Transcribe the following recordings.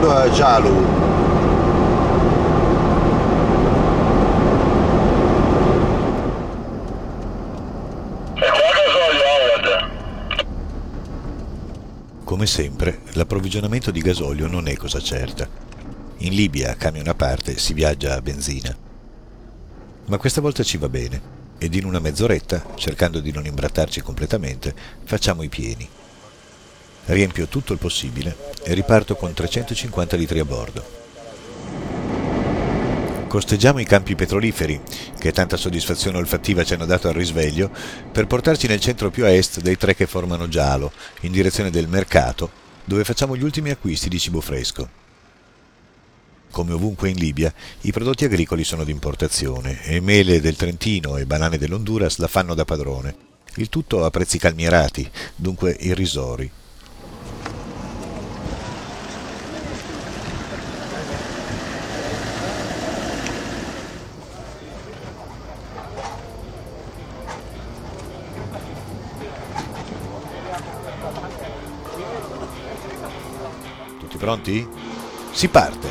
Entrando a Jalu. Come sempre, l'approvvigionamento di gasolio non è cosa certa. In Libia, a camion a parte, si viaggia a benzina. Ma questa volta ci va bene ed in una mezz'oretta, cercando di non imbrattarci completamente, facciamo i pieni. Riempio tutto il possibile e riparto con 350 litri a bordo. Costeggiamo i campi petroliferi, che tanta soddisfazione olfattiva ci hanno dato al risveglio, per portarci nel centro più a est dei tre che formano Gialo, in direzione del mercato, dove facciamo gli ultimi acquisti di cibo fresco. Come ovunque in Libia, i prodotti agricoli sono di importazione e mele del Trentino e banane dell'Honduras la fanno da padrone. Il tutto a prezzi calmierati, dunque irrisori. Pronti? Si parte!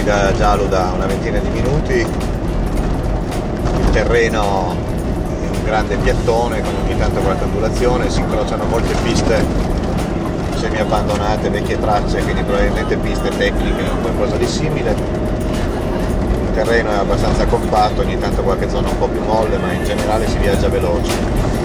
Usciti da Giallo da una ventina di minuti. Il terreno è un grande piattone con ogni tanto qualche ondulazione, si incrociano molte piste semi abbandonate, vecchie tracce, quindi probabilmente piste tecniche o qualcosa di simile. Il terreno è abbastanza compatto, ogni tanto qualche zona un po' più molle, ma in generale si viaggia veloce.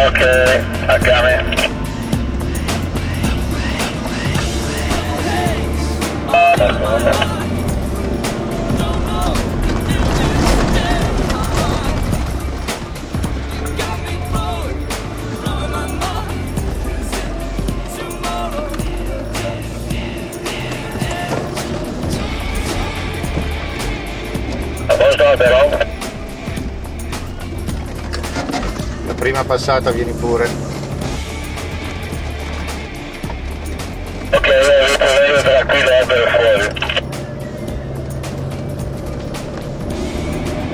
Okay, I got it. Oh, Posto prima passata vieni pure. Ok, allora io tranquillo, albero fuori.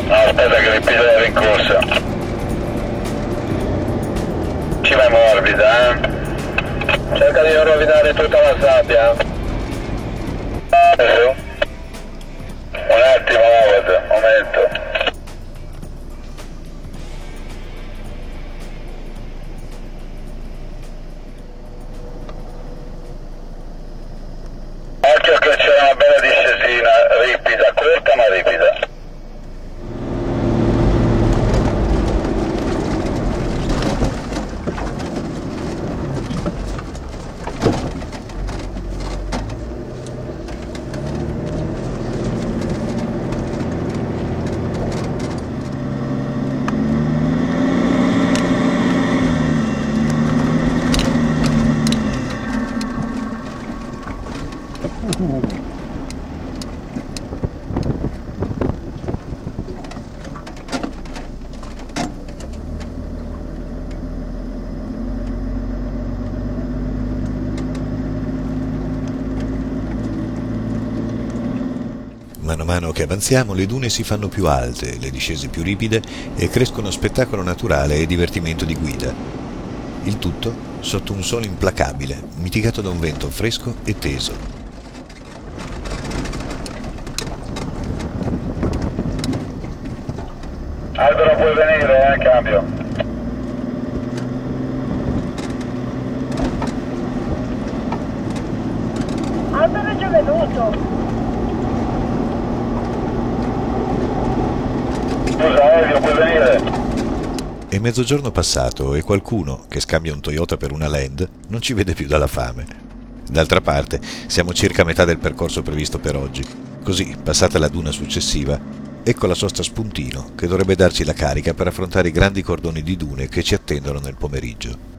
No, aspetta che ripido la rincorsa. Ci vai morbida, eh? Cerca di non rovinare tutta la sabbia. Un attimo, Howard, un momento. Mano a mano che avanziamo le dune si fanno più alte, le discese più ripide e crescono spettacolo naturale e divertimento di guida. Il tutto sotto un sole implacabile, mitigato da un vento fresco e teso. Albero puoi venire, eh, cambio. Albero è già venuto. Scusa, Elvio, puoi venire? È mezzogiorno passato e qualcuno che scambia un Toyota per una Land non ci vede più dalla fame. D'altra parte, siamo circa a metà del percorso previsto per oggi. Così, passata la duna successiva, ecco la sosta spuntino che dovrebbe darci la carica per affrontare i grandi cordoni di dune che ci attendono nel pomeriggio.